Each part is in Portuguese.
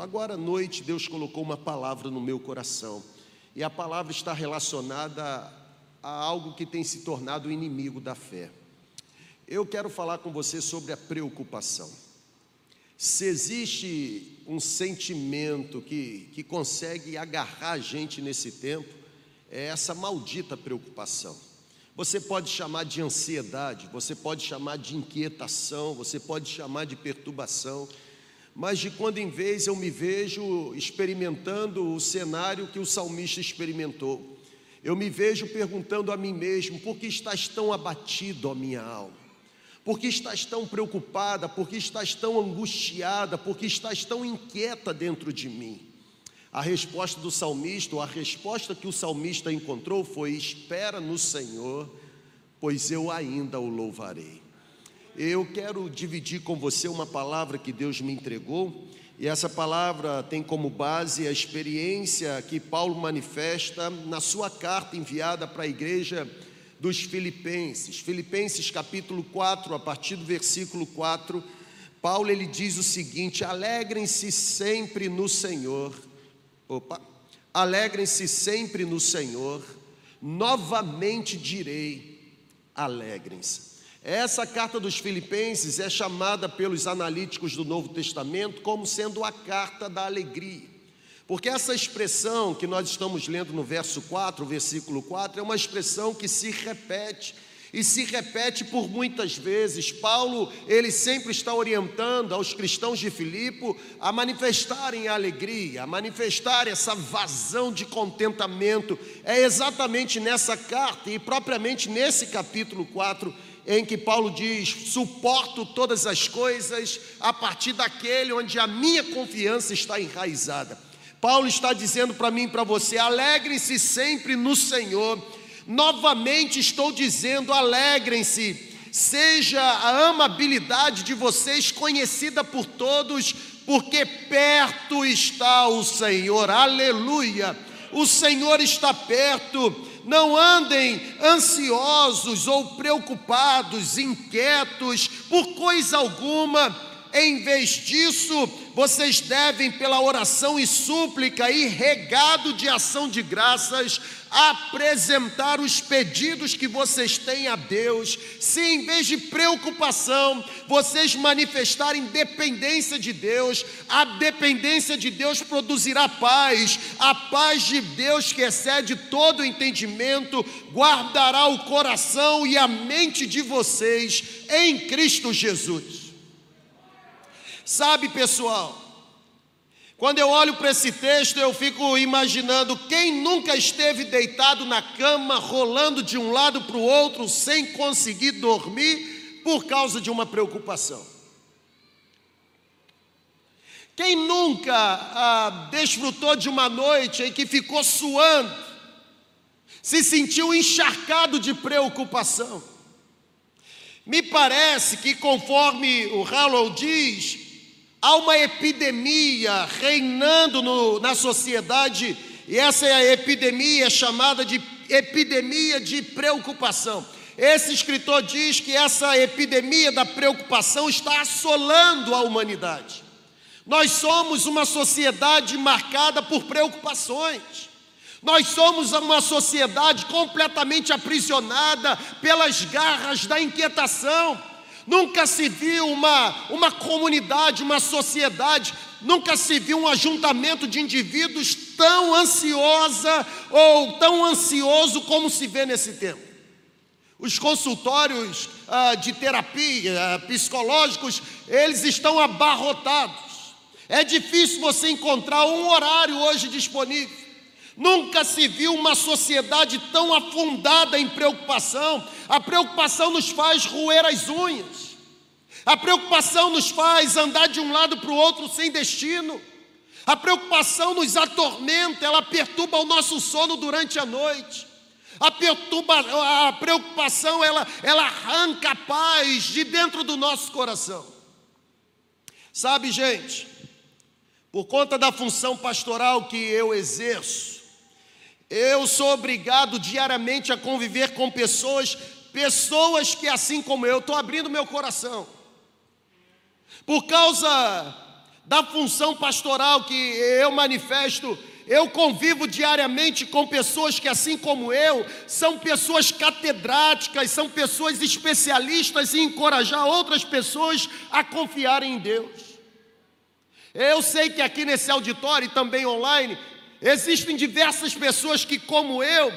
Agora à noite, Deus colocou uma palavra no meu coração, e a palavra está relacionada a algo que tem se tornado inimigo da fé. Eu quero falar com você sobre a preocupação. Se existe um sentimento que, que consegue agarrar a gente nesse tempo, é essa maldita preocupação. Você pode chamar de ansiedade, você pode chamar de inquietação, você pode chamar de perturbação mas de quando em vez eu me vejo experimentando o cenário que o salmista experimentou. Eu me vejo perguntando a mim mesmo: por que estás tão abatido, a minha alma? Por que estás tão preocupada? Por que estás tão angustiada? Por que estás tão inquieta dentro de mim? A resposta do salmista, ou a resposta que o salmista encontrou foi: Espera no Senhor, pois eu ainda o louvarei. Eu quero dividir com você uma palavra que Deus me entregou, e essa palavra tem como base a experiência que Paulo manifesta na sua carta enviada para a igreja dos Filipenses. Filipenses capítulo 4, a partir do versículo 4, Paulo ele diz o seguinte: Alegrem-se sempre no Senhor. Opa. Alegrem-se sempre no Senhor. Novamente direi: alegrem-se. Essa carta dos Filipenses é chamada pelos analíticos do Novo Testamento como sendo a carta da alegria. Porque essa expressão que nós estamos lendo no verso 4, versículo 4, é uma expressão que se repete e se repete por muitas vezes. Paulo, ele sempre está orientando aos cristãos de Filipe a manifestarem a alegria, a manifestar essa vazão de contentamento. É exatamente nessa carta e propriamente nesse capítulo 4 em que Paulo diz: suporto todas as coisas a partir daquele onde a minha confiança está enraizada. Paulo está dizendo para mim e para você: alegrem-se sempre no Senhor. Novamente estou dizendo: alegrem-se. Seja a amabilidade de vocês conhecida por todos, porque perto está o Senhor. Aleluia! O Senhor está perto não andem ansiosos ou preocupados, inquietos por coisa alguma. Em vez disso, vocês devem, pela oração e súplica e regado de ação de graças, apresentar os pedidos que vocês têm a Deus. Se em vez de preocupação, vocês manifestarem dependência de Deus, a dependência de Deus produzirá paz. A paz de Deus que excede todo entendimento, guardará o coração e a mente de vocês em Cristo Jesus. Sabe, pessoal, quando eu olho para esse texto, eu fico imaginando quem nunca esteve deitado na cama, rolando de um lado para o outro, sem conseguir dormir, por causa de uma preocupação. Quem nunca ah, desfrutou de uma noite em que ficou suando, se sentiu encharcado de preocupação? Me parece que, conforme o Hallow diz, Há uma epidemia reinando no, na sociedade, e essa é a epidemia chamada de epidemia de preocupação. Esse escritor diz que essa epidemia da preocupação está assolando a humanidade. Nós somos uma sociedade marcada por preocupações. Nós somos uma sociedade completamente aprisionada pelas garras da inquietação. Nunca se viu uma, uma comunidade, uma sociedade, nunca se viu um ajuntamento de indivíduos tão ansiosa ou tão ansioso como se vê nesse tempo. Os consultórios ah, de terapia, ah, psicológicos, eles estão abarrotados. É difícil você encontrar um horário hoje disponível. Nunca se viu uma sociedade tão afundada em preocupação. A preocupação nos faz roer as unhas. A preocupação nos faz andar de um lado para o outro sem destino. A preocupação nos atormenta, ela perturba o nosso sono durante a noite. A, perturba, a preocupação, ela, ela arranca a paz de dentro do nosso coração. Sabe, gente, por conta da função pastoral que eu exerço, eu sou obrigado diariamente a conviver com pessoas, pessoas que assim como eu, estou abrindo meu coração. Por causa da função pastoral que eu manifesto, eu convivo diariamente com pessoas que, assim como eu, são pessoas catedráticas, são pessoas especialistas em encorajar outras pessoas a confiarem em Deus. Eu sei que aqui nesse auditório e também online, existem diversas pessoas que, como eu,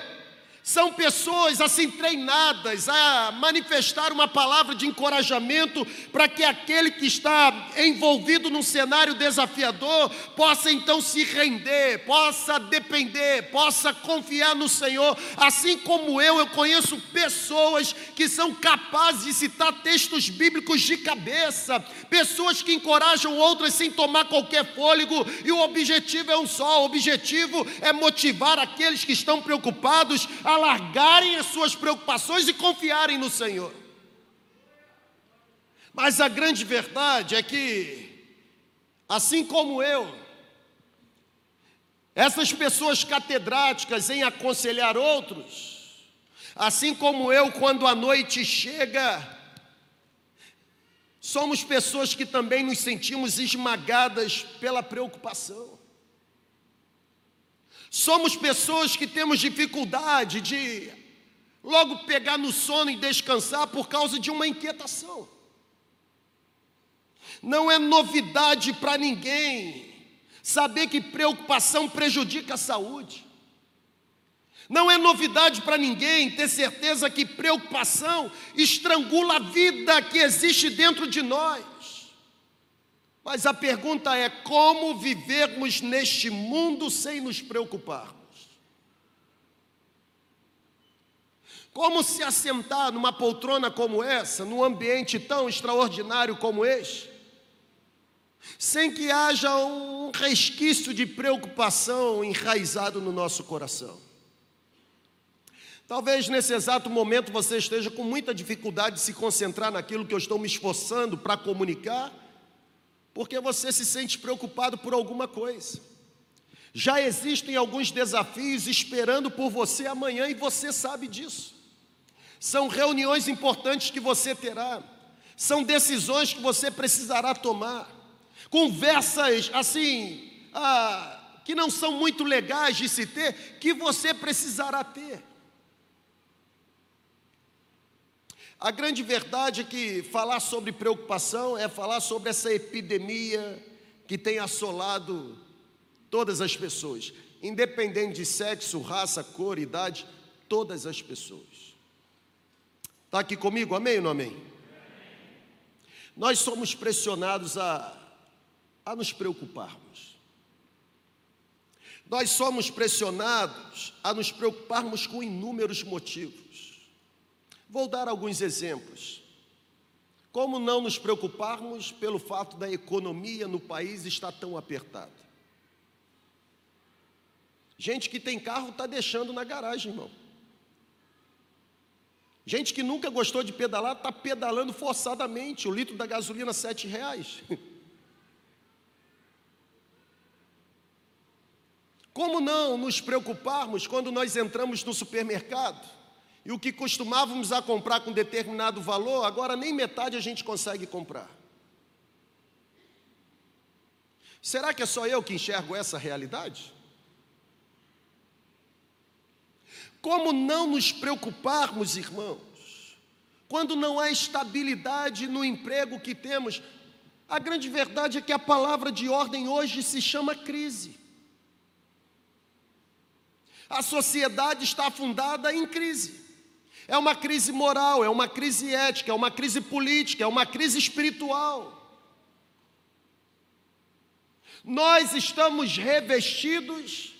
são pessoas assim treinadas a manifestar uma palavra de encorajamento para que aquele que está envolvido num cenário desafiador possa então se render, possa depender, possa confiar no Senhor. Assim como eu, eu conheço pessoas que são capazes de citar textos bíblicos de cabeça, pessoas que encorajam outras sem tomar qualquer fôlego, e o objetivo é um só: o objetivo é motivar aqueles que estão preocupados a largarem as suas preocupações e confiarem no Senhor. Mas a grande verdade é que, assim como eu, essas pessoas catedráticas em aconselhar outros, assim como eu, quando a noite chega, somos pessoas que também nos sentimos esmagadas pela preocupação. Somos pessoas que temos dificuldade de logo pegar no sono e descansar por causa de uma inquietação. Não é novidade para ninguém saber que preocupação prejudica a saúde. Não é novidade para ninguém ter certeza que preocupação estrangula a vida que existe dentro de nós. Mas a pergunta é: como vivermos neste mundo sem nos preocuparmos? Como se assentar numa poltrona como essa, num ambiente tão extraordinário como este, sem que haja um resquício de preocupação enraizado no nosso coração? Talvez nesse exato momento você esteja com muita dificuldade de se concentrar naquilo que eu estou me esforçando para comunicar porque você se sente preocupado por alguma coisa. Já existem alguns desafios esperando por você amanhã e você sabe disso. São reuniões importantes que você terá, são decisões que você precisará tomar, conversas assim, ah, que não são muito legais de se ter, que você precisará ter. A grande verdade é que falar sobre preocupação é falar sobre essa epidemia que tem assolado todas as pessoas, independente de sexo, raça, cor, idade, todas as pessoas. Está aqui comigo? Amém ou não amém? Nós somos pressionados a, a nos preocuparmos. Nós somos pressionados a nos preocuparmos com inúmeros motivos. Vou dar alguns exemplos. Como não nos preocuparmos pelo fato da economia no país estar tão apertada? Gente que tem carro está deixando na garagem, irmão. Gente que nunca gostou de pedalar está pedalando forçadamente. O litro da gasolina sete reais. Como não nos preocuparmos quando nós entramos no supermercado e o que costumávamos a comprar com determinado valor, agora nem metade a gente consegue comprar. Será que é só eu que enxergo essa realidade? Como não nos preocuparmos, irmãos, quando não há estabilidade no emprego que temos? A grande verdade é que a palavra de ordem hoje se chama crise. A sociedade está afundada em crise. É uma crise moral, é uma crise ética, é uma crise política, é uma crise espiritual. Nós estamos revestidos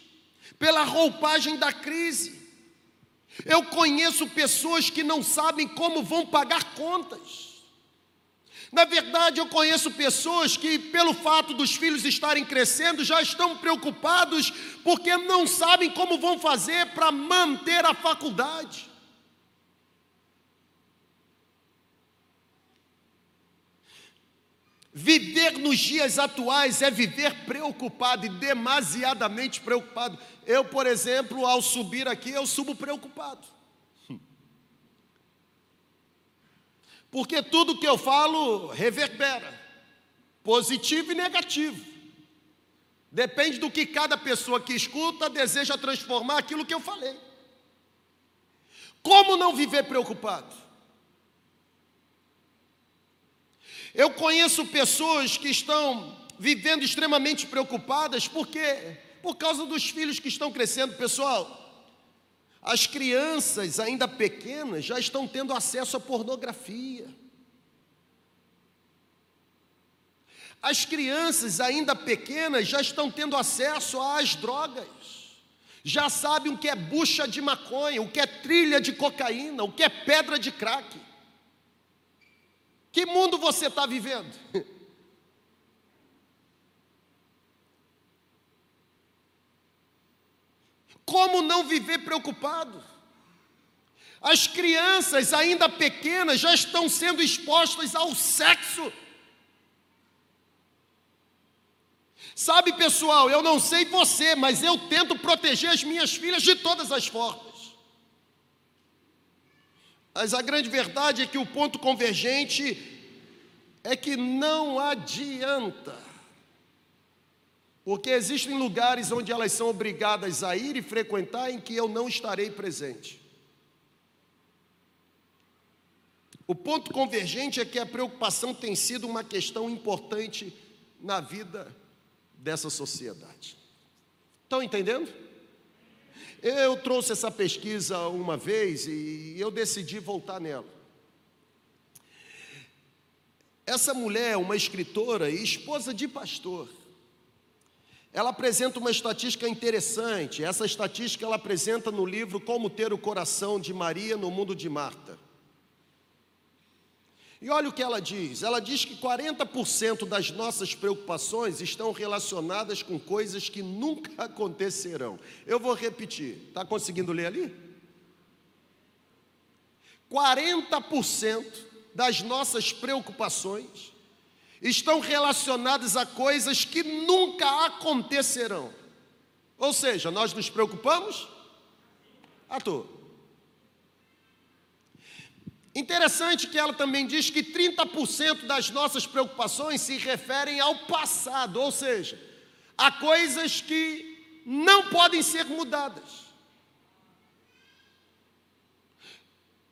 pela roupagem da crise. Eu conheço pessoas que não sabem como vão pagar contas. Na verdade, eu conheço pessoas que, pelo fato dos filhos estarem crescendo, já estão preocupados porque não sabem como vão fazer para manter a faculdade. Viver nos dias atuais é viver preocupado e demasiadamente preocupado. Eu, por exemplo, ao subir aqui, eu subo preocupado. Porque tudo que eu falo reverbera. positivo e negativo. Depende do que cada pessoa que escuta deseja transformar aquilo que eu falei. Como não viver preocupado? Eu conheço pessoas que estão vivendo extremamente preocupadas porque por causa dos filhos que estão crescendo, pessoal. As crianças ainda pequenas já estão tendo acesso à pornografia. As crianças ainda pequenas já estão tendo acesso às drogas. Já sabem o que é bucha de maconha, o que é trilha de cocaína, o que é pedra de crack. Que mundo você está vivendo? Como não viver preocupado? As crianças ainda pequenas já estão sendo expostas ao sexo. Sabe, pessoal, eu não sei você, mas eu tento proteger as minhas filhas de todas as formas. Mas a grande verdade é que o ponto convergente é que não adianta. Porque existem lugares onde elas são obrigadas a ir e frequentar em que eu não estarei presente. O ponto convergente é que a preocupação tem sido uma questão importante na vida dessa sociedade. Estão entendendo? Eu trouxe essa pesquisa uma vez e eu decidi voltar nela. Essa mulher é uma escritora e esposa de pastor. Ela apresenta uma estatística interessante. Essa estatística ela apresenta no livro Como Ter o Coração de Maria no Mundo de Marta. E olha o que ela diz: ela diz que 40% das nossas preocupações estão relacionadas com coisas que nunca acontecerão. Eu vou repetir, está conseguindo ler ali? 40% das nossas preocupações estão relacionadas a coisas que nunca acontecerão. Ou seja, nós nos preocupamos à toa. Interessante que ela também diz que 30% das nossas preocupações se referem ao passado, ou seja, a coisas que não podem ser mudadas.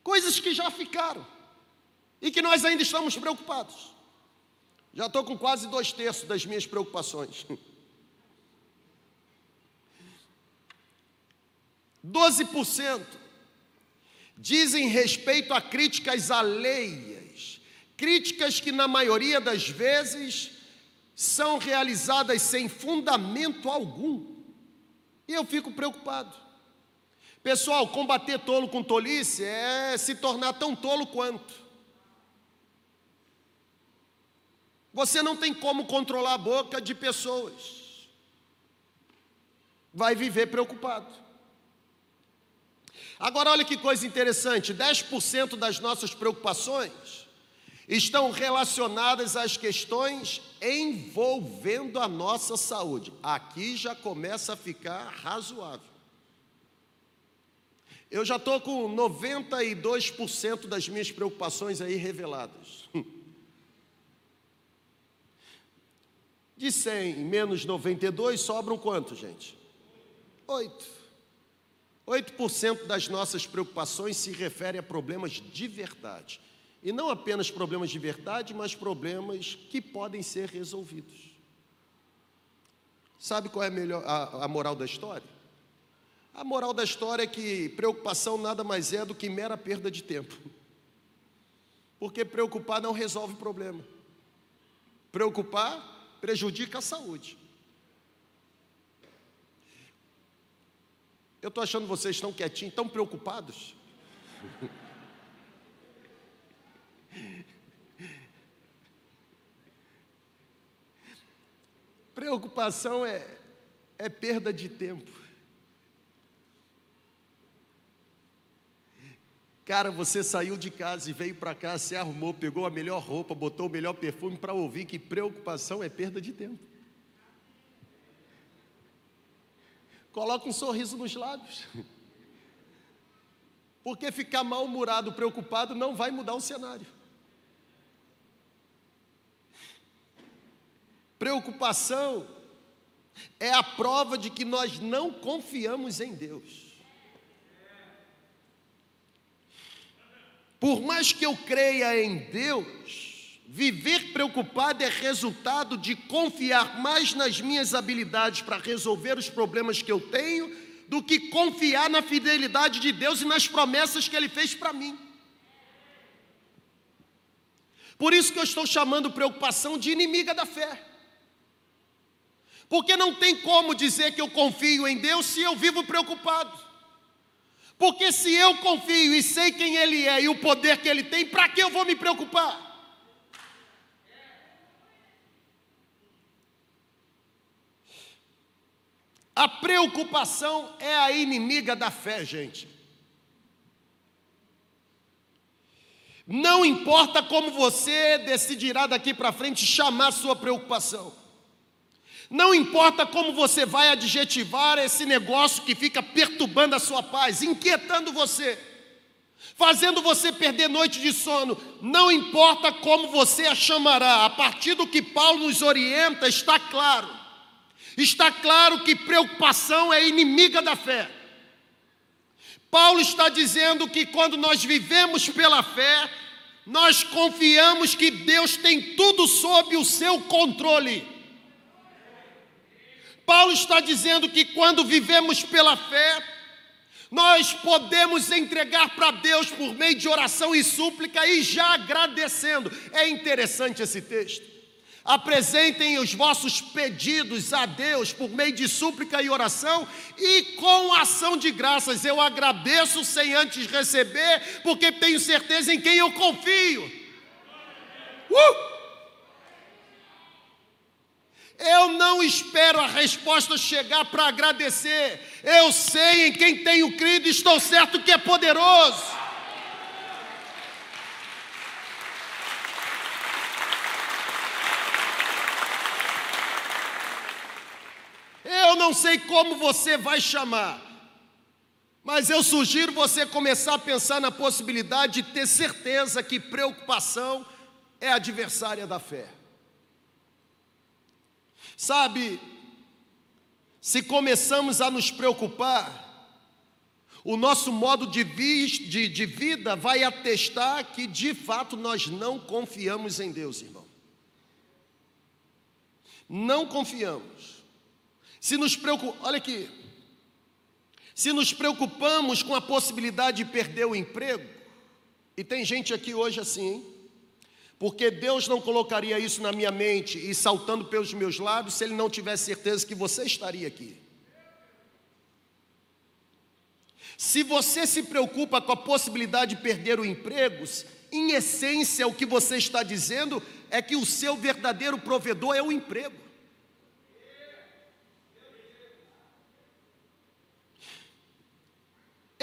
Coisas que já ficaram e que nós ainda estamos preocupados. Já estou com quase dois terços das minhas preocupações. 12% dizem respeito a críticas alheias, críticas que na maioria das vezes são realizadas sem fundamento algum. E eu fico preocupado. Pessoal, combater tolo com tolice é se tornar tão tolo quanto. Você não tem como controlar a boca de pessoas. Vai viver preocupado. Agora, olha que coisa interessante: 10% das nossas preocupações estão relacionadas às questões envolvendo a nossa saúde. Aqui já começa a ficar razoável. Eu já estou com 92% das minhas preocupações aí reveladas. De 100 menos 92 sobram quanto, gente? 8. 8% das nossas preocupações se refere a problemas de verdade. E não apenas problemas de verdade, mas problemas que podem ser resolvidos. Sabe qual é a, melhor, a, a moral da história? A moral da história é que preocupação nada mais é do que mera perda de tempo. Porque preocupar não resolve o problema. Preocupar prejudica a saúde. Eu estou achando vocês tão quietinhos, tão preocupados. Preocupação é, é perda de tempo. Cara, você saiu de casa e veio para cá, se arrumou, pegou a melhor roupa, botou o melhor perfume para ouvir que preocupação é perda de tempo. Coloca um sorriso nos lábios. Porque ficar mal-humorado, preocupado, não vai mudar o cenário. Preocupação é a prova de que nós não confiamos em Deus. Por mais que eu creia em Deus, viver preocupado é resultado de confiar mais nas minhas habilidades para resolver os problemas que eu tenho do que confiar na fidelidade de Deus e nas promessas que Ele fez para mim. Por isso que eu estou chamando preocupação de inimiga da fé. Porque não tem como dizer que eu confio em Deus se eu vivo preocupado. Porque se eu confio e sei quem Ele é e o poder que Ele tem, para que eu vou me preocupar? A preocupação é a inimiga da fé, gente. Não importa como você decidirá daqui para frente chamar sua preocupação. Não importa como você vai adjetivar esse negócio que fica perturbando a sua paz, inquietando você, fazendo você perder noite de sono, não importa como você a chamará, a partir do que Paulo nos orienta, está claro. Está claro que preocupação é inimiga da fé. Paulo está dizendo que quando nós vivemos pela fé, nós confiamos que Deus tem tudo sob o seu controle. Paulo está dizendo que quando vivemos pela fé, nós podemos entregar para Deus por meio de oração e súplica e já agradecendo. É interessante esse texto. Apresentem os vossos pedidos a Deus por meio de súplica e oração, e com ação de graças eu agradeço sem antes receber, porque tenho certeza em quem eu confio. Uh! Eu não espero a resposta chegar para agradecer. Eu sei em quem tenho crido e estou certo que é poderoso. Eu não sei como você vai chamar, mas eu sugiro você começar a pensar na possibilidade de ter certeza que preocupação é adversária da fé. Sabe, se começamos a nos preocupar, o nosso modo de, vida vai atestar que de fato nós não confiamos em Deus, irmão. Não confiamos. Se nos preocupamos, olha aqui, se nos preocupamos com a possibilidade de perder o emprego, e tem gente aqui hoje assim, hein? Porque Deus não colocaria isso na minha mente e saltando pelos meus lábios se Ele não tivesse certeza que você estaria aqui. Se você se preocupa com a possibilidade de perder o emprego, em essência o que você está dizendo é que o seu verdadeiro provedor é o emprego.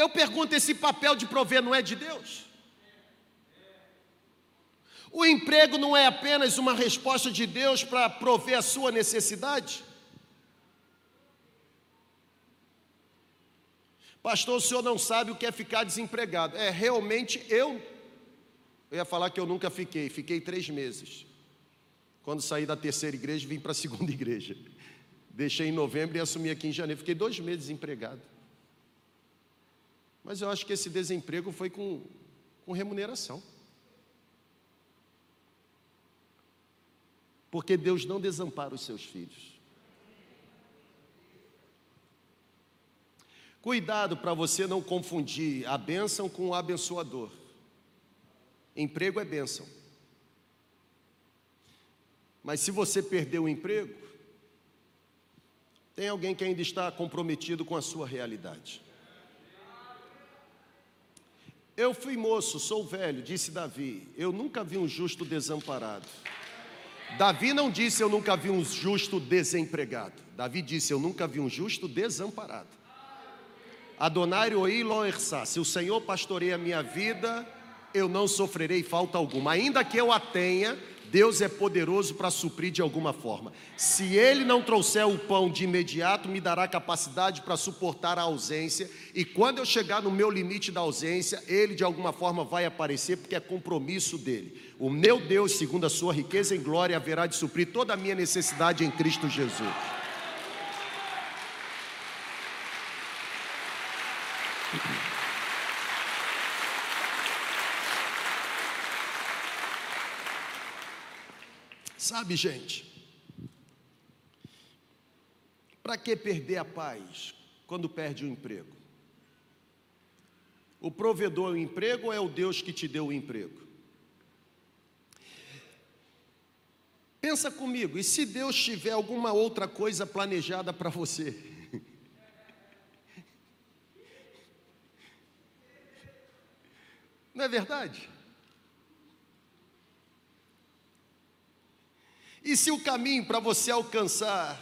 Eu pergunto: esse papel de prover não é de Deus? O emprego não é apenas uma resposta de Deus para prover a sua necessidade? Pastor, o senhor não sabe o que é ficar desempregado. É, realmente eu. Eu ia falar que eu nunca fiquei, fiquei três meses. Quando saí da terceira igreja, vim para a segunda igreja. Deixei em novembro e assumi aqui em janeiro. Fiquei dois meses desempregado. Mas eu acho que esse desemprego foi com, com remuneração. porque Deus não desampara os seus filhos. Cuidado para você não confundir a bênção com o abençoador. Emprego é bênção. Mas se você perdeu o emprego, tem alguém que ainda está comprometido com a sua realidade. Eu fui moço, sou velho, disse Davi. Eu nunca vi um justo desamparado. Davi não disse eu nunca vi um justo desempregado. Davi disse eu nunca vi um justo desamparado. Adonai roi lo Se o Senhor pastoreia a minha vida, eu não sofrerei falta alguma. Ainda que eu a tenha, Deus é poderoso para suprir de alguma forma. Se Ele não trouxer o pão de imediato, me dará capacidade para suportar a ausência. E quando eu chegar no meu limite da ausência, Ele de alguma forma vai aparecer, porque é compromisso dele. O meu Deus, segundo a sua riqueza em glória, haverá de suprir toda a minha necessidade em Cristo Jesus. Sabe, gente, para que perder a paz quando perde o emprego? O provedor é o emprego ou é o Deus que te deu o emprego? Pensa comigo, e se Deus tiver alguma outra coisa planejada para você? Não é verdade? E se o caminho para você alcançar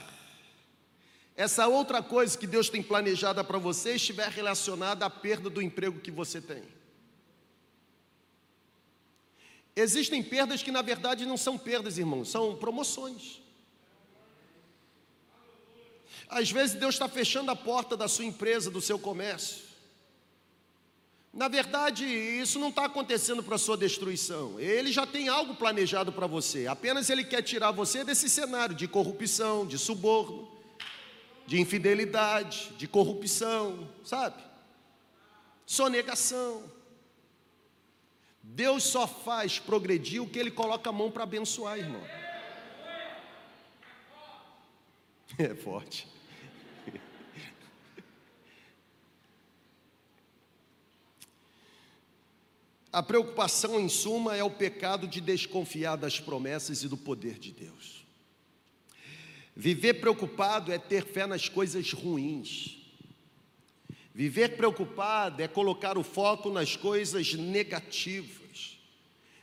essa outra coisa que Deus tem planejada para você estiver relacionada à perda do emprego que você tem? Existem perdas que na verdade não são perdas, irmãos, são promoções. Às vezes Deus está fechando a porta da sua empresa, do seu comércio. Na verdade, isso não está acontecendo para sua destruição. Ele já tem algo planejado para você. Apenas ele quer tirar você desse cenário de corrupção, de suborno, de infidelidade, de corrupção, sabe? Sonegação. Deus só faz progredir o que ele coloca a mão para abençoar, irmão. É forte. A preocupação, em suma, é o pecado de desconfiar das promessas e do poder de Deus. Viver preocupado é ter fé nas coisas ruins. Viver preocupado é colocar o foco nas coisas negativas.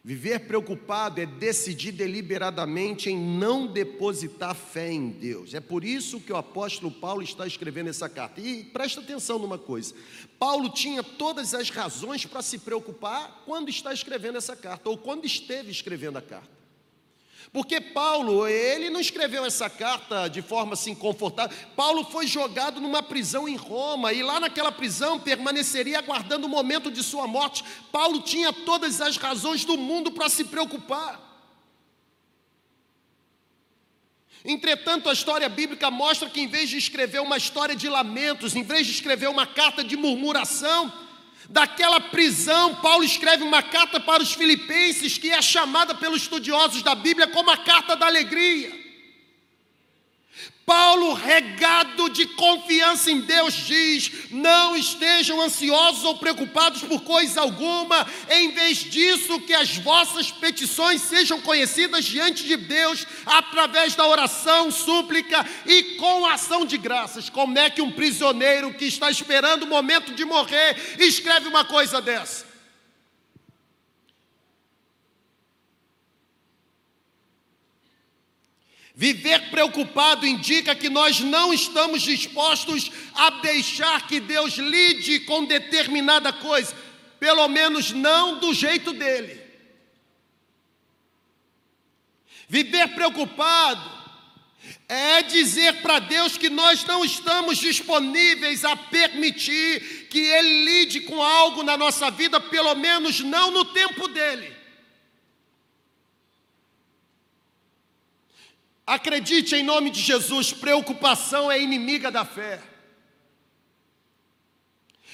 Viver preocupado é decidir deliberadamente em não depositar fé em Deus. É por isso que o apóstolo Paulo está escrevendo essa carta. E presta atenção numa coisa: Paulo tinha todas as razões para se preocupar quando está escrevendo essa carta, ou quando esteve escrevendo a carta. Porque Paulo, ele não escreveu essa carta de forma assim confortável. Paulo foi jogado numa prisão em Roma e lá naquela prisão permaneceria aguardando o momento de sua morte. Paulo tinha todas as razões do mundo para se preocupar. Entretanto, a história bíblica mostra que, em vez de escrever uma história de lamentos, em vez de escrever uma carta de murmuração, Daquela prisão, Paulo escreve uma carta para os filipenses, que é chamada pelos estudiosos da Bíblia como a carta da alegria. Regado de confiança em Deus, diz: não estejam ansiosos ou preocupados por coisa alguma, em vez disso, que as vossas petições sejam conhecidas diante de Deus, através da oração, súplica e com ação de graças. Como é que um prisioneiro que está esperando o momento de morrer escreve uma coisa dessa? Viver preocupado indica que nós não estamos dispostos a deixar que Deus lide com determinada coisa, pelo menos não do jeito dele. Viver preocupado é dizer para Deus que nós não estamos disponíveis a permitir que Ele lide com algo na nossa vida, pelo menos não no tempo dele. Acredite em nome de Jesus, preocupação é inimiga da fé.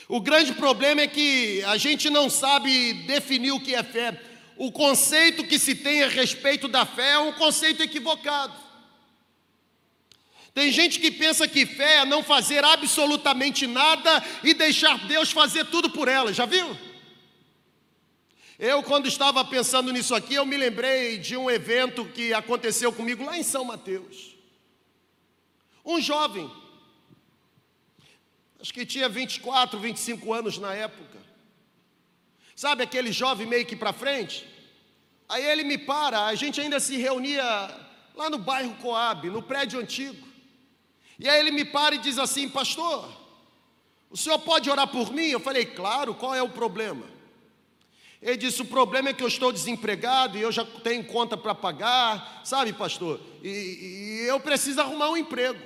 O grande problema é que a gente não sabe definir o que é fé. O conceito que se tem a respeito da fé é um conceito equivocado. Tem gente que pensa que fé é não fazer absolutamente nada e deixar Deus fazer tudo por ela, já viu? Eu, quando estava pensando nisso aqui, eu me lembrei de um evento que aconteceu comigo lá em São Mateus. Um jovem, acho que tinha 24, 25 anos na época. Sabe aquele jovem meio que para frente? Aí ele me para, a gente ainda se reunia lá no bairro Coab, no prédio antigo. E aí ele me para e diz assim: Pastor, o senhor pode orar por mim? Eu falei: Claro, qual é o problema? Ele disse: O problema é que eu estou desempregado e eu já tenho conta para pagar, sabe, pastor? E, e, eu preciso arrumar um emprego.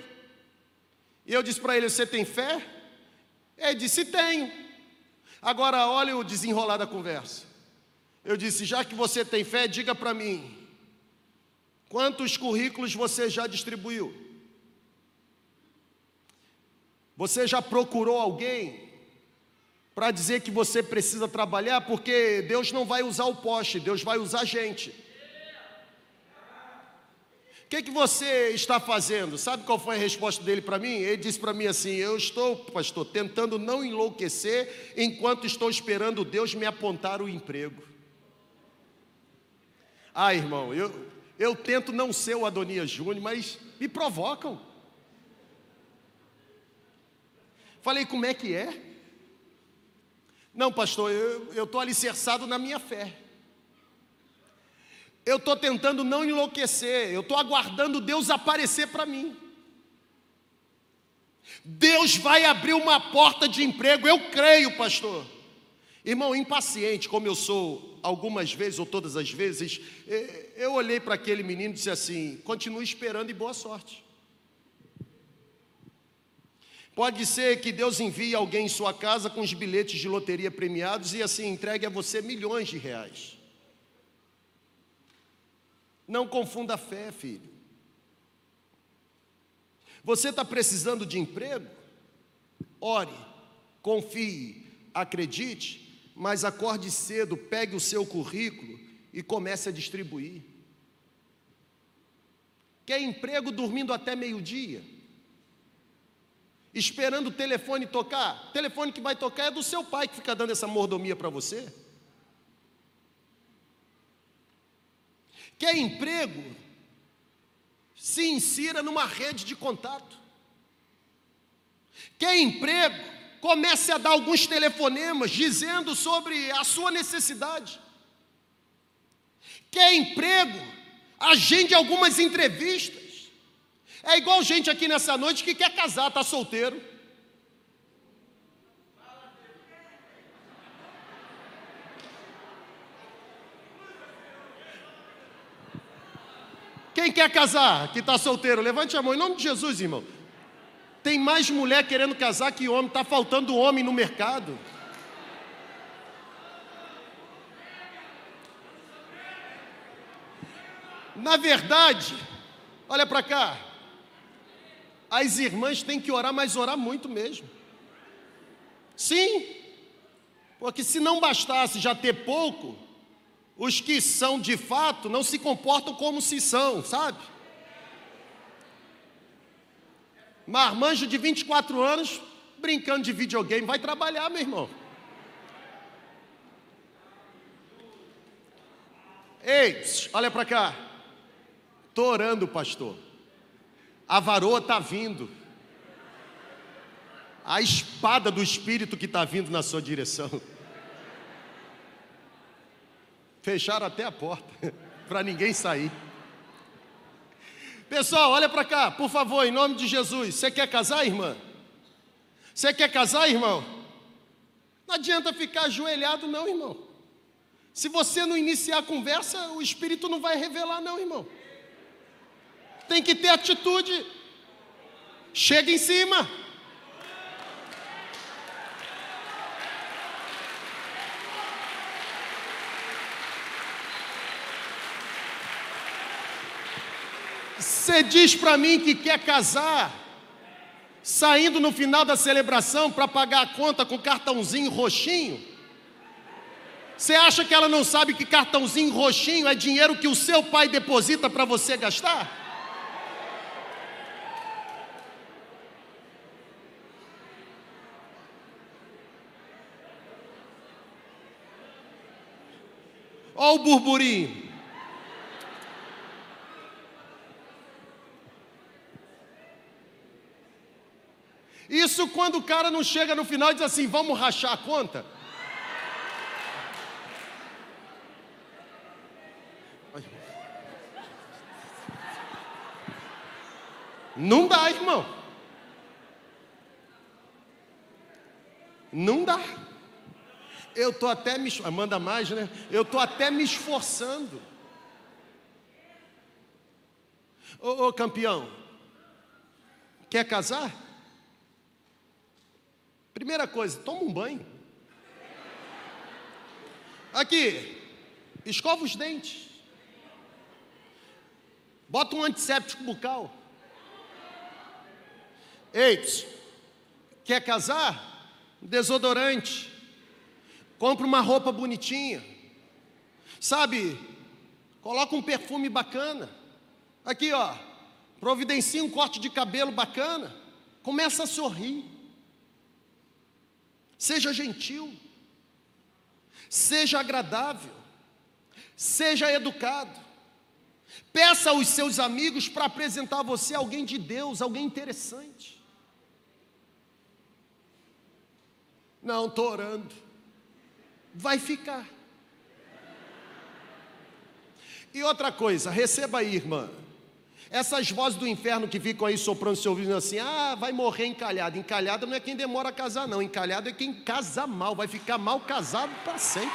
E eu disse para ele: Você tem fé? Ele disse: Tenho. Agora, olha o desenrolar da conversa. Eu disse: Já que você tem fé, diga para mim: quantos currículos você já distribuiu? Você já procurou alguém para dizer que você precisa trabalhar, porque Deus não vai usar o poste, Deus vai usar a gente. O que, que você está fazendo? Sabe qual foi a resposta dele para mim? Ele disse para mim assim: Eu estou, pastor, tentando não enlouquecer enquanto estou esperando Deus me apontar o emprego. Ah, irmão, eu, eu tento não ser o Adonias Júnior, mas me provocam. Falei, como é que é? Não, pastor, eu estou alicerçado na minha fé. Eu estou tentando não enlouquecer, eu estou aguardando Deus aparecer para mim. Deus vai abrir uma porta de emprego, eu creio, pastor. Irmão, impaciente como eu sou, algumas vezes ou todas as vezes, eh, eu olhei para aquele menino e disse assim: continue esperando e boa sorte. Pode ser que Deus envie alguém em sua casa com os bilhetes de loteria premiados e assim entregue a você milhões de reais. Não confunda a fé, filho. Você está precisando de emprego? Ore, confie, acredite, mas acorde cedo, pegue o seu currículo e comece a distribuir. Quer emprego dormindo até meio-dia? Esperando o telefone tocar. O telefone que vai tocar é do seu pai que fica dando essa mordomia para você. Quer emprego? Se insira numa rede de contato. Quer emprego? Comece a dar alguns telefonemas dizendo sobre a sua necessidade. Quer emprego? Agende algumas entrevistas. É igual gente aqui nessa noite que quer casar, está solteiro. Quem quer casar, que está solteiro, levante a mão em nome de Jesus, irmão. Tem mais mulher querendo casar que homem, está faltando homem no mercado. Na verdade, olha para cá, as irmãs têm que orar, mas orar muito mesmo. Sim, porque se não bastasse já ter pouco, os que são de fato não se comportam como se são, sabe? Marmanjo de 24 anos, brincando de videogame, vai trabalhar, meu irmão. Ei, olha para cá. Estou orando, pastor. A varoa está vindo. A espada do Espírito que está vindo na sua direção. Fecharam até a porta, para ninguém sair. Pessoal, olha para cá, por favor, em nome de Jesus. Você quer casar, irmã? Você quer casar, irmão? Não adianta ficar ajoelhado, não, irmão. Se você não iniciar a conversa, o Espírito não vai revelar, não, irmão tem que ter atitude. Chega em cima. Você diz para mim que quer casar, saindo no final da celebração para pagar a conta com cartãozinho roxinho? Você acha que ela não sabe que cartãozinho roxinho é dinheiro que o seu pai deposita para você gastar? Olha o burburinho. Isso quando o cara não chega no final e diz assim: vamos rachar a conta. Não dá, irmão. Não dá. Eu estou até me. Manda mais, né? Eu estou até me esforçando. Ô, ô campeão, quer casar? Primeira coisa, toma um banho. Aqui, escova os dentes. Bota um antisséptico bucal. Eita, quer casar? Desodorante. Compra uma roupa bonitinha. Sabe? Coloca um perfume bacana. Aqui, ó. Providencia um corte de cabelo bacana. Começa a sorrir. Seja gentil. Seja agradável. Seja educado. Peça aos seus amigos para apresentar a você alguém de Deus, alguém interessante. Não, estou orando. Vai ficar. E outra coisa, receba aí, irmã. Essas vozes do inferno que ficam aí soprando seu ouvido assim, ah, vai morrer encalhado. Encalhado não é quem demora a casar, não. Encalhado é quem casa mal, vai ficar mal casado para sempre.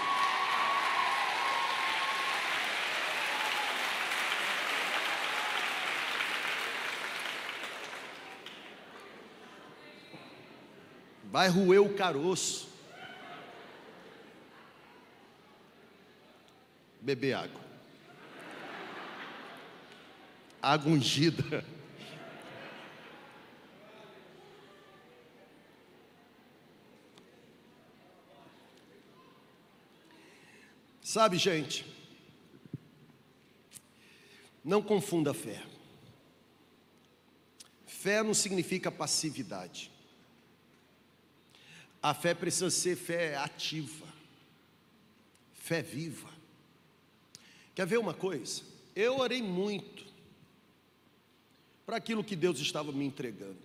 Vai roer o caroço. Beber água água ungida. Sabe, gente, não confunda fé. Fé não significa passividade. A fé precisa ser fé ativa, fé viva. Quer ver uma coisa? Eu orei muito para aquilo que Deus estava me entregando.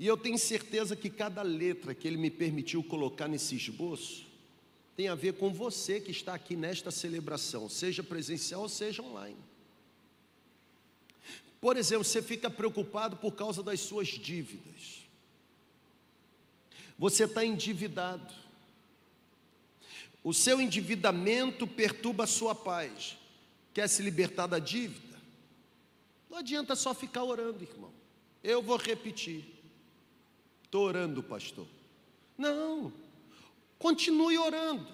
E eu tenho certeza que cada letra que Ele me permitiu colocar nesse esboço tem a ver com você que está aqui nesta celebração, seja presencial ou seja online. Por exemplo, você fica preocupado por causa das suas dívidas. Você está endividado. O seu endividamento perturba a sua paz. Quer se libertar da dívida? Não adianta só ficar orando, irmão. Eu vou repetir. Estou orando, pastor. Não. Continue orando,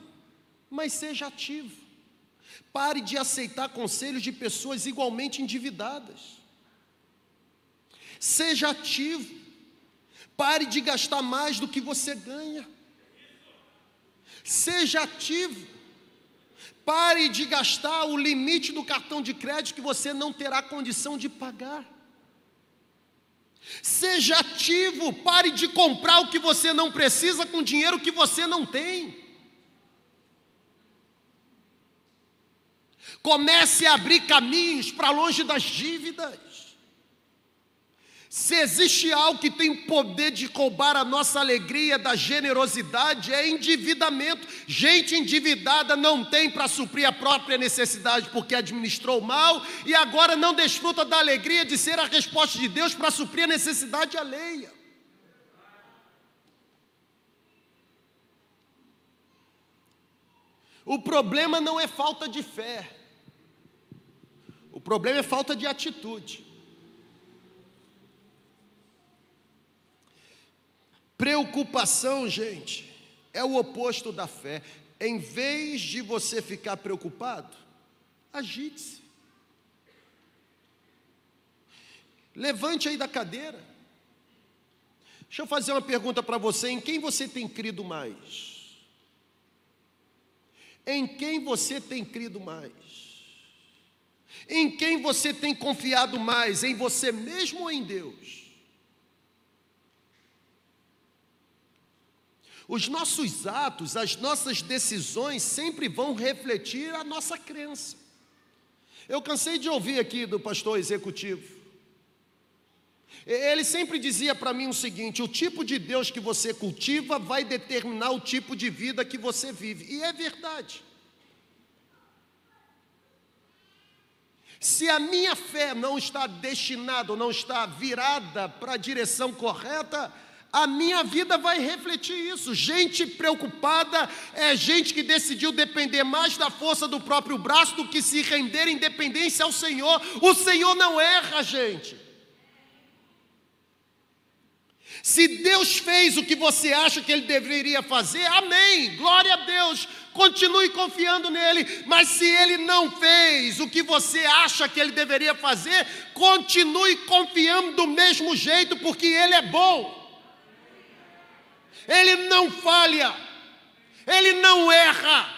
mas seja ativo. Pare de aceitar conselhos de pessoas igualmente endividadas. Seja ativo. Pare de gastar mais do que você ganha. Seja ativo. Pare de gastar o limite do cartão de crédito que você não terá condição de pagar. Seja ativo, pare de comprar o que você não precisa com dinheiro que você não tem. Comece a abrir caminhos para longe das dívidas. Se existe algo que tem poder de roubar a nossa alegria da generosidade, é endividamento. Gente endividada não tem para suprir a própria necessidade porque administrou mal e agora não desfruta da alegria de ser a resposta de Deus para suprir a necessidade alheia. O problema não é falta de fé, o problema é falta de atitude. Preocupação, gente, é o oposto da fé. Em vez de você ficar preocupado, agite-se. Levante aí da cadeira. Deixa eu fazer uma pergunta para você: em quem você tem crido mais? Em quem você tem crido mais? Em quem você tem confiado mais? Em você mesmo ou em Deus? Os nossos atos, as nossas decisões sempre vão refletir a nossa crença. Eu cansei de ouvir aqui do pastor executivo. Ele sempre dizia para mim o seguinte: o tipo de Deus que você cultiva vai determinar o tipo de vida que você vive. E é verdade. Se a minha fé não está destinada, não está virada para a direção correta, a minha vida vai refletir isso. Gente preocupada é gente que decidiu depender mais da força do próprio braço do que se render em dependência ao Senhor. O Senhor não erra, gente. Se Deus fez o que você acha que Ele deveria fazer, amém, glória a Deus, continue confiando nele. Mas se Ele não fez o que você acha que Ele deveria fazer, continue confiando do mesmo jeito, porque Ele é bom. Ele não falha, Ele não erra,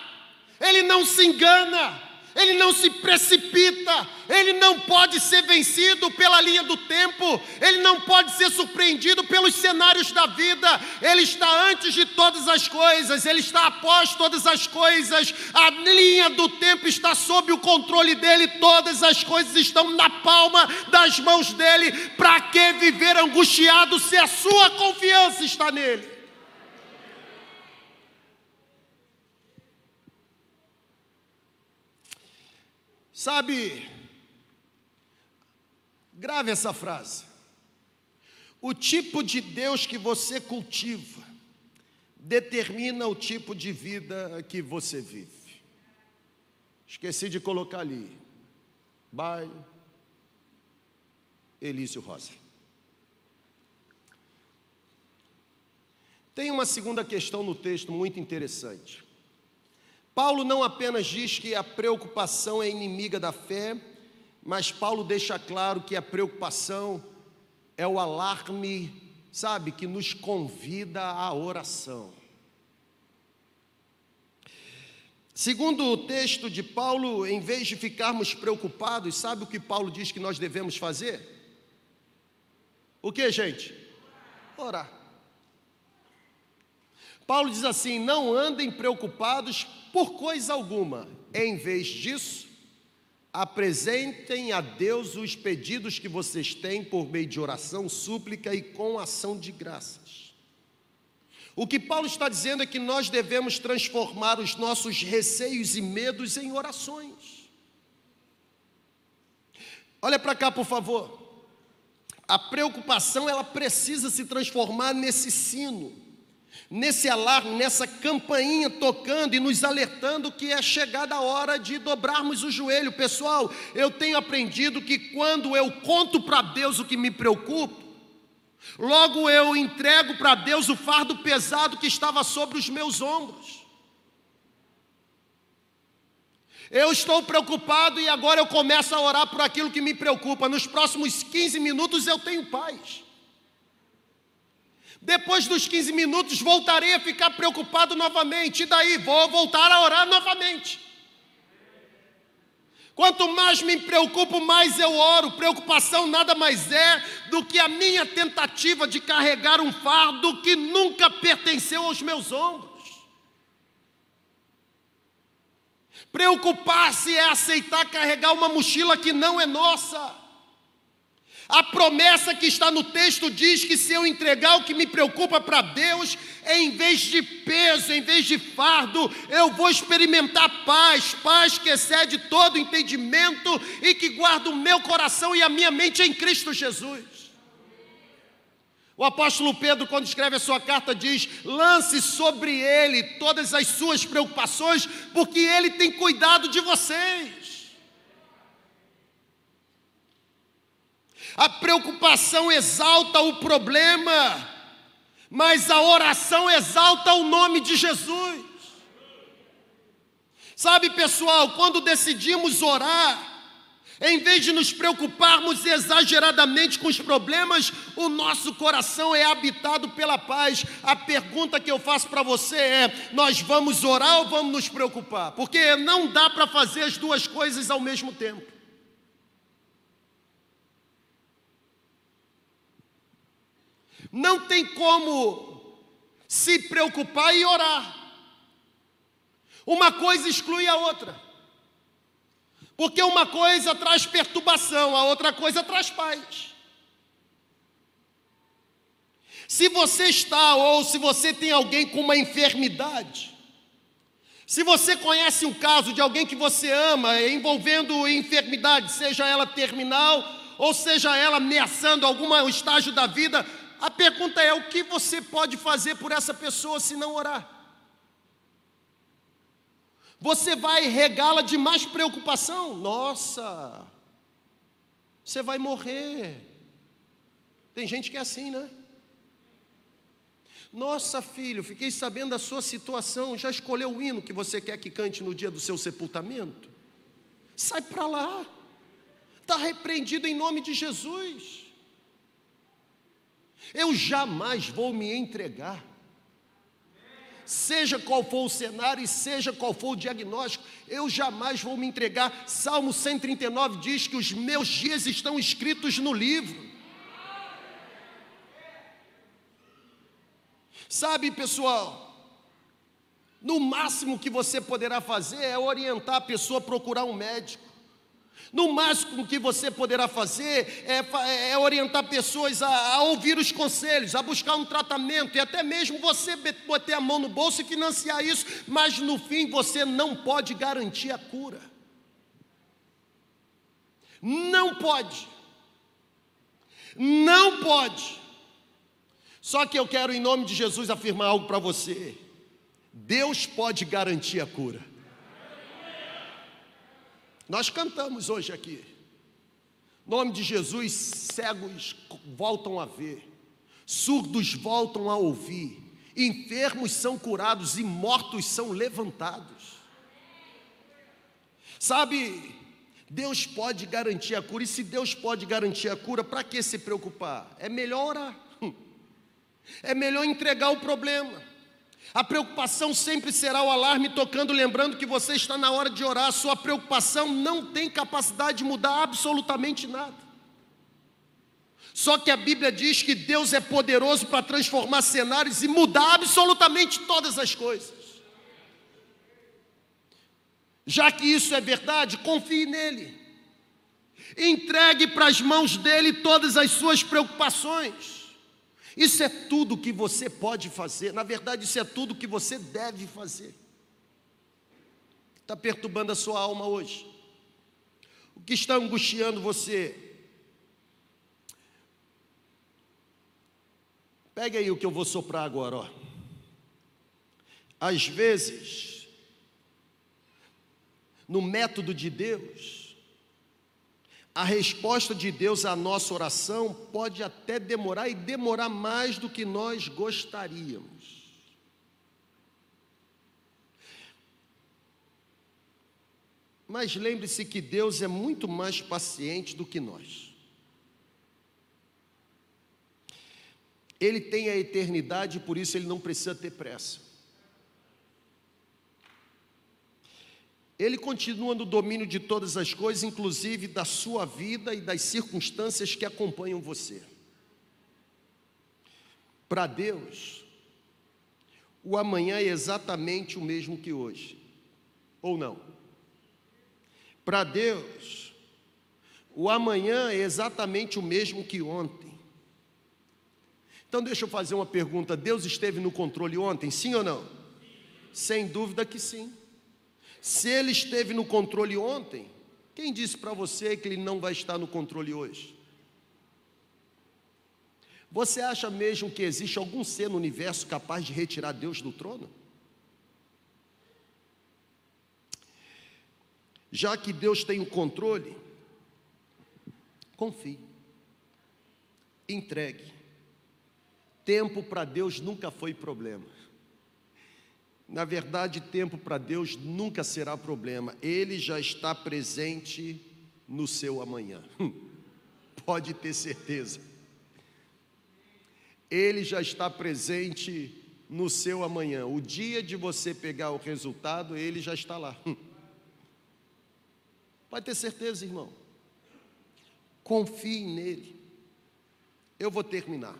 Ele não se engana. Ele não se precipita, ele não pode ser vencido pela linha do tempo, ele não pode ser surpreendido pelos cenários da vida, ele está antes de todas as coisas, ele está após todas as coisas, a linha do tempo está sob o controle dele, todas as coisas estão na palma das mãos dele, para que viver angustiado se a sua confiança está nele? Sabe, grave essa frase. O tipo de Deus que você cultiva determina o tipo de vida que você vive. Esqueci de colocar ali. Baile, Elício Rosa. Tem uma segunda questão no texto muito interessante. Paulo não apenas diz que a preocupação é inimiga da fé, mas Paulo deixa claro que a preocupação é o alarme, sabe, que nos convida à oração. Segundo o texto de Paulo, em vez de ficarmos preocupados, sabe o que Paulo diz que nós devemos fazer? O que, gente? Orar. Paulo diz assim: não andem preocupados por coisa alguma, em vez disso, apresentem a Deus os pedidos que vocês têm por meio de oração, súplica e com ação de graças. O que Paulo está dizendo é que nós devemos transformar os nossos receios e medos em orações. Olha para cá, por favor. A preocupação ela precisa se transformar nesse sino nesse alarme, nessa campainha tocando e nos alertando que é chegada a hora de dobrarmos o joelho. Pessoal, eu tenho aprendido que quando eu conto para Deus o que me preocupa, logo eu entrego para Deus o fardo pesado que estava sobre os meus ombros. Eu estou preocupado e agora eu começo a orar por aquilo que me preocupa. Nos próximos 15 minutos eu tenho paz. Depois dos 15 minutos, voltarei a ficar preocupado novamente. E daí? Vou voltar a orar novamente. Quanto mais me preocupo, mais eu oro. Preocupação nada mais é do que a minha tentativa de carregar um fardo que nunca pertenceu aos meus ombros. Preocupar-se é aceitar carregar uma mochila que não é nossa. A promessa que está no texto diz que se eu entregar o que me preocupa para Deus, em vez de peso, em vez de fardo, eu vou experimentar paz, paz que excede todo entendimento e que guarda o meu coração e a minha mente em Cristo Jesus. O apóstolo Pedro, quando escreve a sua carta, diz: lance sobre ele todas as suas preocupações, porque ele tem cuidado de vocês. A preocupação exalta o problema, mas a oração exalta o nome de Jesus. Sabe, pessoal, quando decidimos orar, em vez de nos preocuparmos exageradamente com os problemas, o nosso coração é habitado pela paz. A pergunta que eu faço para você é: nós vamos orar ou vamos nos preocupar? Porque não dá para fazer as duas coisas ao mesmo tempo. Não tem como se preocupar e orar. Uma coisa exclui a outra. Porque uma coisa traz perturbação, a outra coisa traz paz. Se você está ou se você tem alguém com uma enfermidade, se você conhece um caso de alguém que você ama envolvendo enfermidade, seja ela terminal ou seja ela ameaçando algum estágio da vida, a pergunta é: o que você pode fazer por essa pessoa se não orar? Você vai regá-la de mais preocupação? Nossa, você vai morrer. Tem gente que é assim, né? Nossa, filho, fiquei sabendo da sua situação. Já escolheu o hino que você quer que cante no dia do seu sepultamento? Sai para lá. Está repreendido em nome de Jesus. Eu jamais vou me entregar. Seja qual for o cenário e seja qual for o diagnóstico, eu jamais vou me entregar. Salmo 139 diz que os meus dias estão escritos no livro. Sabe, pessoal, no máximo que você poderá fazer é orientar a pessoa a procurar um médico. No máximo que você poderá fazer é, é orientar pessoas a, a, ouvir os conselhos, a buscar um tratamento e até mesmo você botar a mão no bolso e financiar isso, mas no fim você não pode garantir a cura. Não pode. Não pode. Só que eu quero, em nome de Jesus, afirmar algo para você. Deus pode garantir a cura. Nós cantamos hoje aqui. Nome de Jesus, cegos voltam a ver, surdos voltam a ouvir, enfermos são curados e mortos são levantados. Sabe, Deus pode garantir a cura, e se Deus pode garantir a cura, para que se preocupar? É melhor orar. É melhor entregar o problema. A preocupação sempre será o alarme tocando, lembrando que você está na hora de orar. A sua preocupação não tem capacidade de mudar absolutamente nada. Só que a Bíblia diz que Deus é poderoso para transformar cenários e mudar absolutamente todas as coisas. Já que isso é verdade, confie nele. Entregue para as mãos dele todas as suas preocupações. Isso é tudo que você pode fazer, na verdade, isso é tudo que você deve fazer. Está perturbando a sua alma hoje? O que está angustiando você? Pega aí o que eu vou soprar agora, ó. Às vezes, no método de Deus, a resposta de Deus à nossa oração pode até demorar e demorar mais do que nós gostaríamos. Mas lembre-se que Deus é muito mais paciente do que nós. Ele tem a eternidade, por isso ele não precisa ter pressa. Ele continua no domínio de todas as coisas, inclusive da sua vida e das circunstâncias que acompanham você. Para Deus, o amanhã é exatamente o mesmo que hoje, ou não? Para Deus, o amanhã é exatamente o mesmo que ontem. Então, deixa eu fazer uma pergunta: Deus esteve no controle ontem, sim ou não? Sem dúvida que sim. Se ele esteve no controle ontem, quem disse para você que ele não vai estar no controle hoje? Você acha mesmo que existe algum ser no universo capaz de retirar Deus do trono? Já que Deus tem o controle, confie, entregue. Tempo para Deus nunca foi problema. Na verdade, tempo para Deus nunca será problema, Ele já está presente no seu amanhã, pode ter certeza. Ele já está presente no seu amanhã, o dia de você pegar o resultado, Ele já está lá. Pode ter certeza, irmão. Confie nele. Eu vou terminar.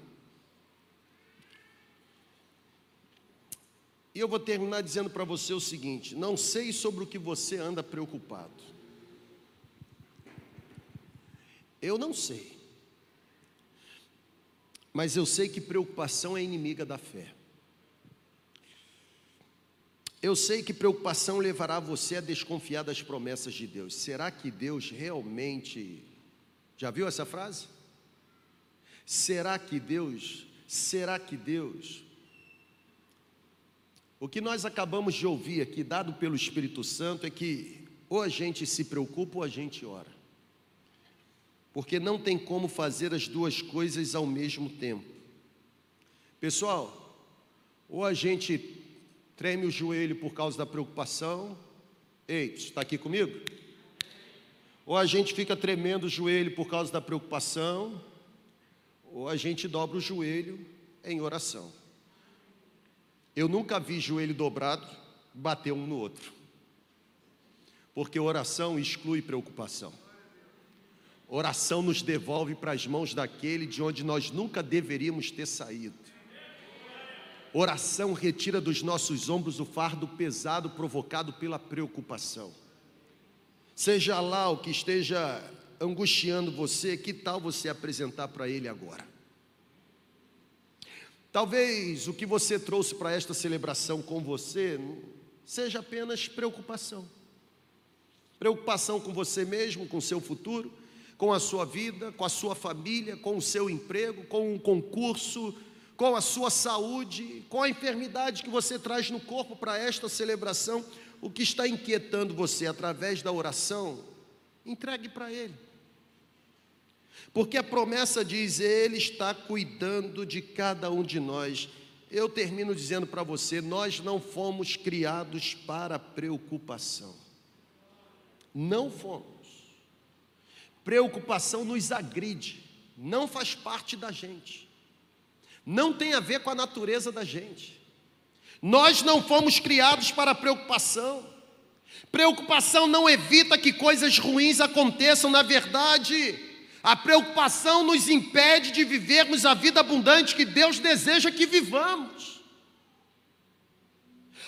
E eu vou terminar dizendo para você o seguinte: não sei sobre o que você anda preocupado. Eu não sei. Mas eu sei que preocupação é inimiga da fé. Eu sei que preocupação levará você a desconfiar das promessas de Deus. Será que Deus realmente. Já viu essa frase? Será que Deus será que Deus. O que nós acabamos de ouvir aqui, dado pelo Espírito Santo, é que ou a gente se preocupa ou a gente ora. Porque não tem como fazer as duas coisas ao mesmo tempo. Pessoal, ou a gente treme o joelho por causa da preocupação. Ei, está aqui comigo? Ou a gente fica tremendo o joelho por causa da preocupação, ou a gente dobra o joelho em oração. Eu nunca vi joelho dobrado bater um no outro, porque oração exclui preocupação. Oração nos devolve para as mãos daquele de onde nós nunca deveríamos ter saído. Oração retira dos nossos ombros o fardo pesado provocado pela preocupação. Seja lá o que esteja angustiando você, que tal você apresentar para Ele agora? Talvez o que você trouxe para esta celebração com você seja apenas preocupação. Preocupação com você mesmo, com o seu futuro, com a sua vida, com a sua família, com o seu emprego, com um concurso, com a sua saúde, com a enfermidade que você traz no corpo para esta celebração, o que está inquietando você através da oração, entregue para Ele. Porque a promessa diz: Ele está cuidando de cada um de nós. Eu termino dizendo para você: nós não fomos criados para preocupação. Não fomos. Preocupação nos agride, não faz parte da gente não tem a ver com a natureza da gente. Nós não fomos criados para preocupação. Preocupação não evita que coisas ruins aconteçam, na verdade, a preocupação nos impede de vivermos a vida abundante que Deus deseja que vivamos.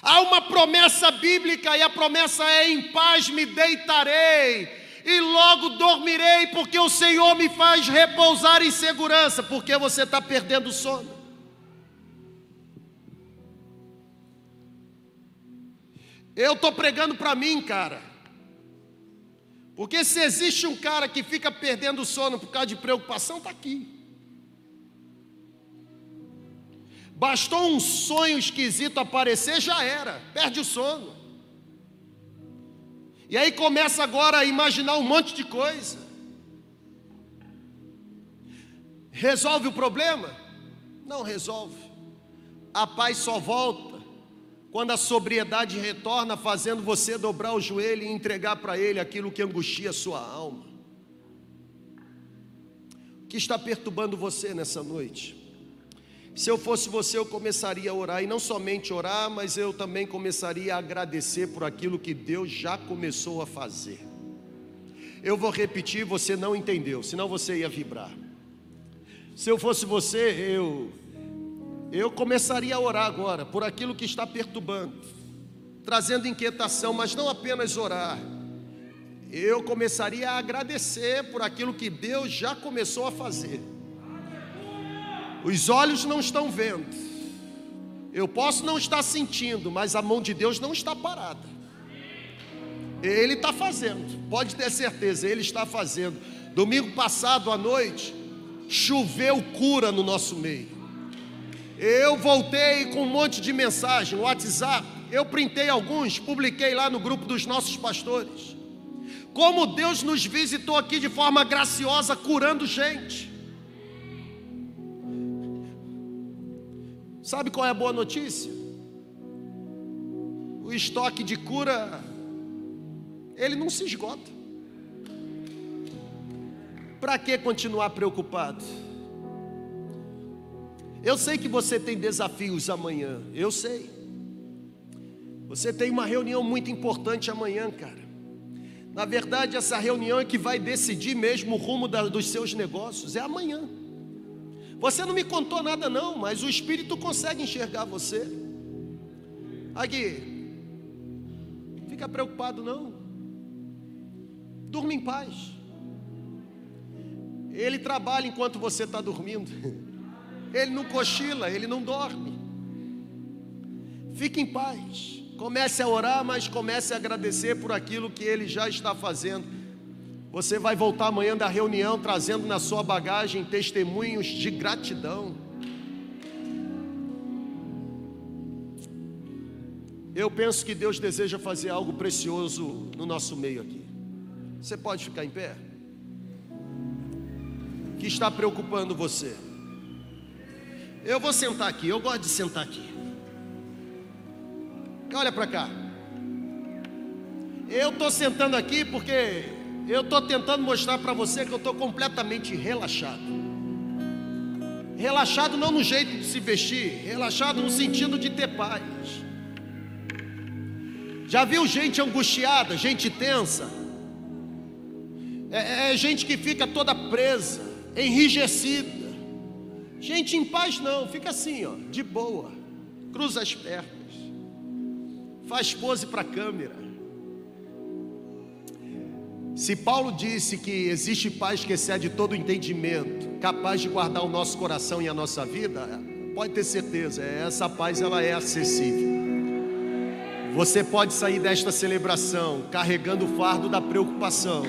Há uma promessa bíblica e a promessa é: em paz me deitarei e logo dormirei, porque o Senhor me faz repousar em segurança, porque você está perdendo o sono. Eu estou pregando para mim, cara. Porque se existe um cara que fica perdendo o sono por causa de preocupação, está aqui. Bastou um sonho esquisito aparecer, já era, perde o sono. E aí começa agora a imaginar um monte de coisa. Resolve o problema? Não resolve. A paz só volta quando a sobriedade retorna, fazendo você dobrar o joelho e entregar para Ele aquilo que angustia a sua alma. O que está perturbando você nessa noite? Se eu fosse você, eu começaria a orar, e não somente orar, mas eu também começaria a agradecer por aquilo que Deus já começou a fazer. Eu vou repetir, você não entendeu, senão você ia vibrar. Se eu fosse você, eu eu começaria a orar agora por aquilo que está perturbando, trazendo inquietação, mas não apenas orar. Eu começaria a agradecer por aquilo que Deus já começou a fazer. Os olhos não estão vendo. Eu posso não estar sentindo, mas a mão de Deus não está parada. Ele está fazendo, pode ter certeza, Ele está fazendo. Domingo passado à noite, choveu cura no nosso meio. Eu voltei com um monte de mensagem, WhatsApp. Eu printei alguns, publiquei lá no grupo dos nossos pastores. Como Deus nos visitou aqui de forma graciosa, curando gente. Sabe qual é a boa notícia? O estoque de cura, ele não se esgota. Para que continuar preocupado? Eu sei que você tem desafios amanhã, eu sei. Você tem uma reunião muito importante amanhã, cara. Na verdade, essa reunião é que vai decidir mesmo o rumo da, dos seus negócios, é amanhã. Você não me contou nada, não, mas o Espírito consegue enxergar você. Aqui, fica preocupado, não. Durma em paz. Ele trabalha enquanto você está dormindo. Ele não cochila, ele não dorme. Fique em paz. Comece a orar, mas comece a agradecer por aquilo que ele já está fazendo. Você vai voltar amanhã da reunião trazendo na sua bagagem testemunhos de gratidão. Eu penso que Deus deseja fazer algo precioso no nosso meio aqui. Você pode ficar em pé? O que está preocupando você? Eu vou sentar aqui, eu gosto de sentar aqui. Olha para cá. Eu estou sentando aqui porque eu estou tentando mostrar para você que eu estou completamente relaxado. Relaxado não no jeito de se vestir, relaxado no sentido de ter paz. Já viu gente angustiada, gente tensa? É, é gente que fica toda presa, enrijecida. Gente em paz não, fica assim, ó, de boa, cruza as pernas, faz pose para a câmera. Se Paulo disse que existe paz que excede todo entendimento, capaz de guardar o nosso coração e a nossa vida, pode ter certeza, essa paz ela é acessível. Você pode sair desta celebração carregando o fardo da preocupação.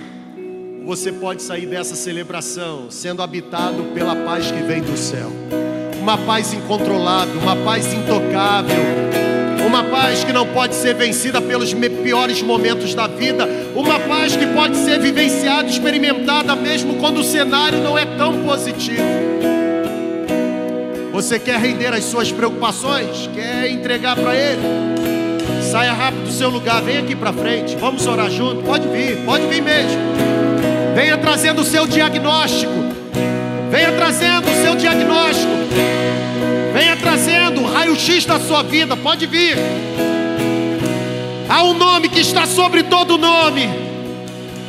Você pode sair dessa celebração sendo habitado pela paz que vem do céu. Uma paz incontrolável, uma paz intocável, uma paz que não pode ser vencida pelos piores momentos da vida, uma paz que pode ser vivenciada, experimentada mesmo quando o cenário não é tão positivo. Você quer render as suas preocupações? Quer entregar para Ele? Saia rápido do seu lugar, vem aqui para frente. Vamos orar junto. Pode vir, pode vir mesmo. Venha trazendo o seu diagnóstico. Venha trazendo o seu diagnóstico. Venha trazendo o raio-x da sua vida. Pode vir. Há um nome que está sobre todo nome.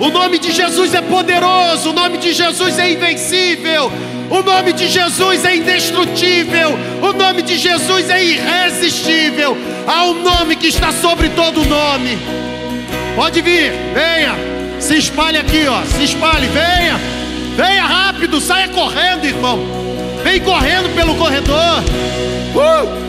O nome de Jesus é poderoso. O nome de Jesus é invencível. O nome de Jesus é indestrutível. O nome de Jesus é irresistível. Há um nome que está sobre todo nome. Pode vir, venha. Se espalhe aqui, ó. Se espalhe, venha. Venha rápido, saia correndo, irmão. Vem correndo pelo corredor. Uh!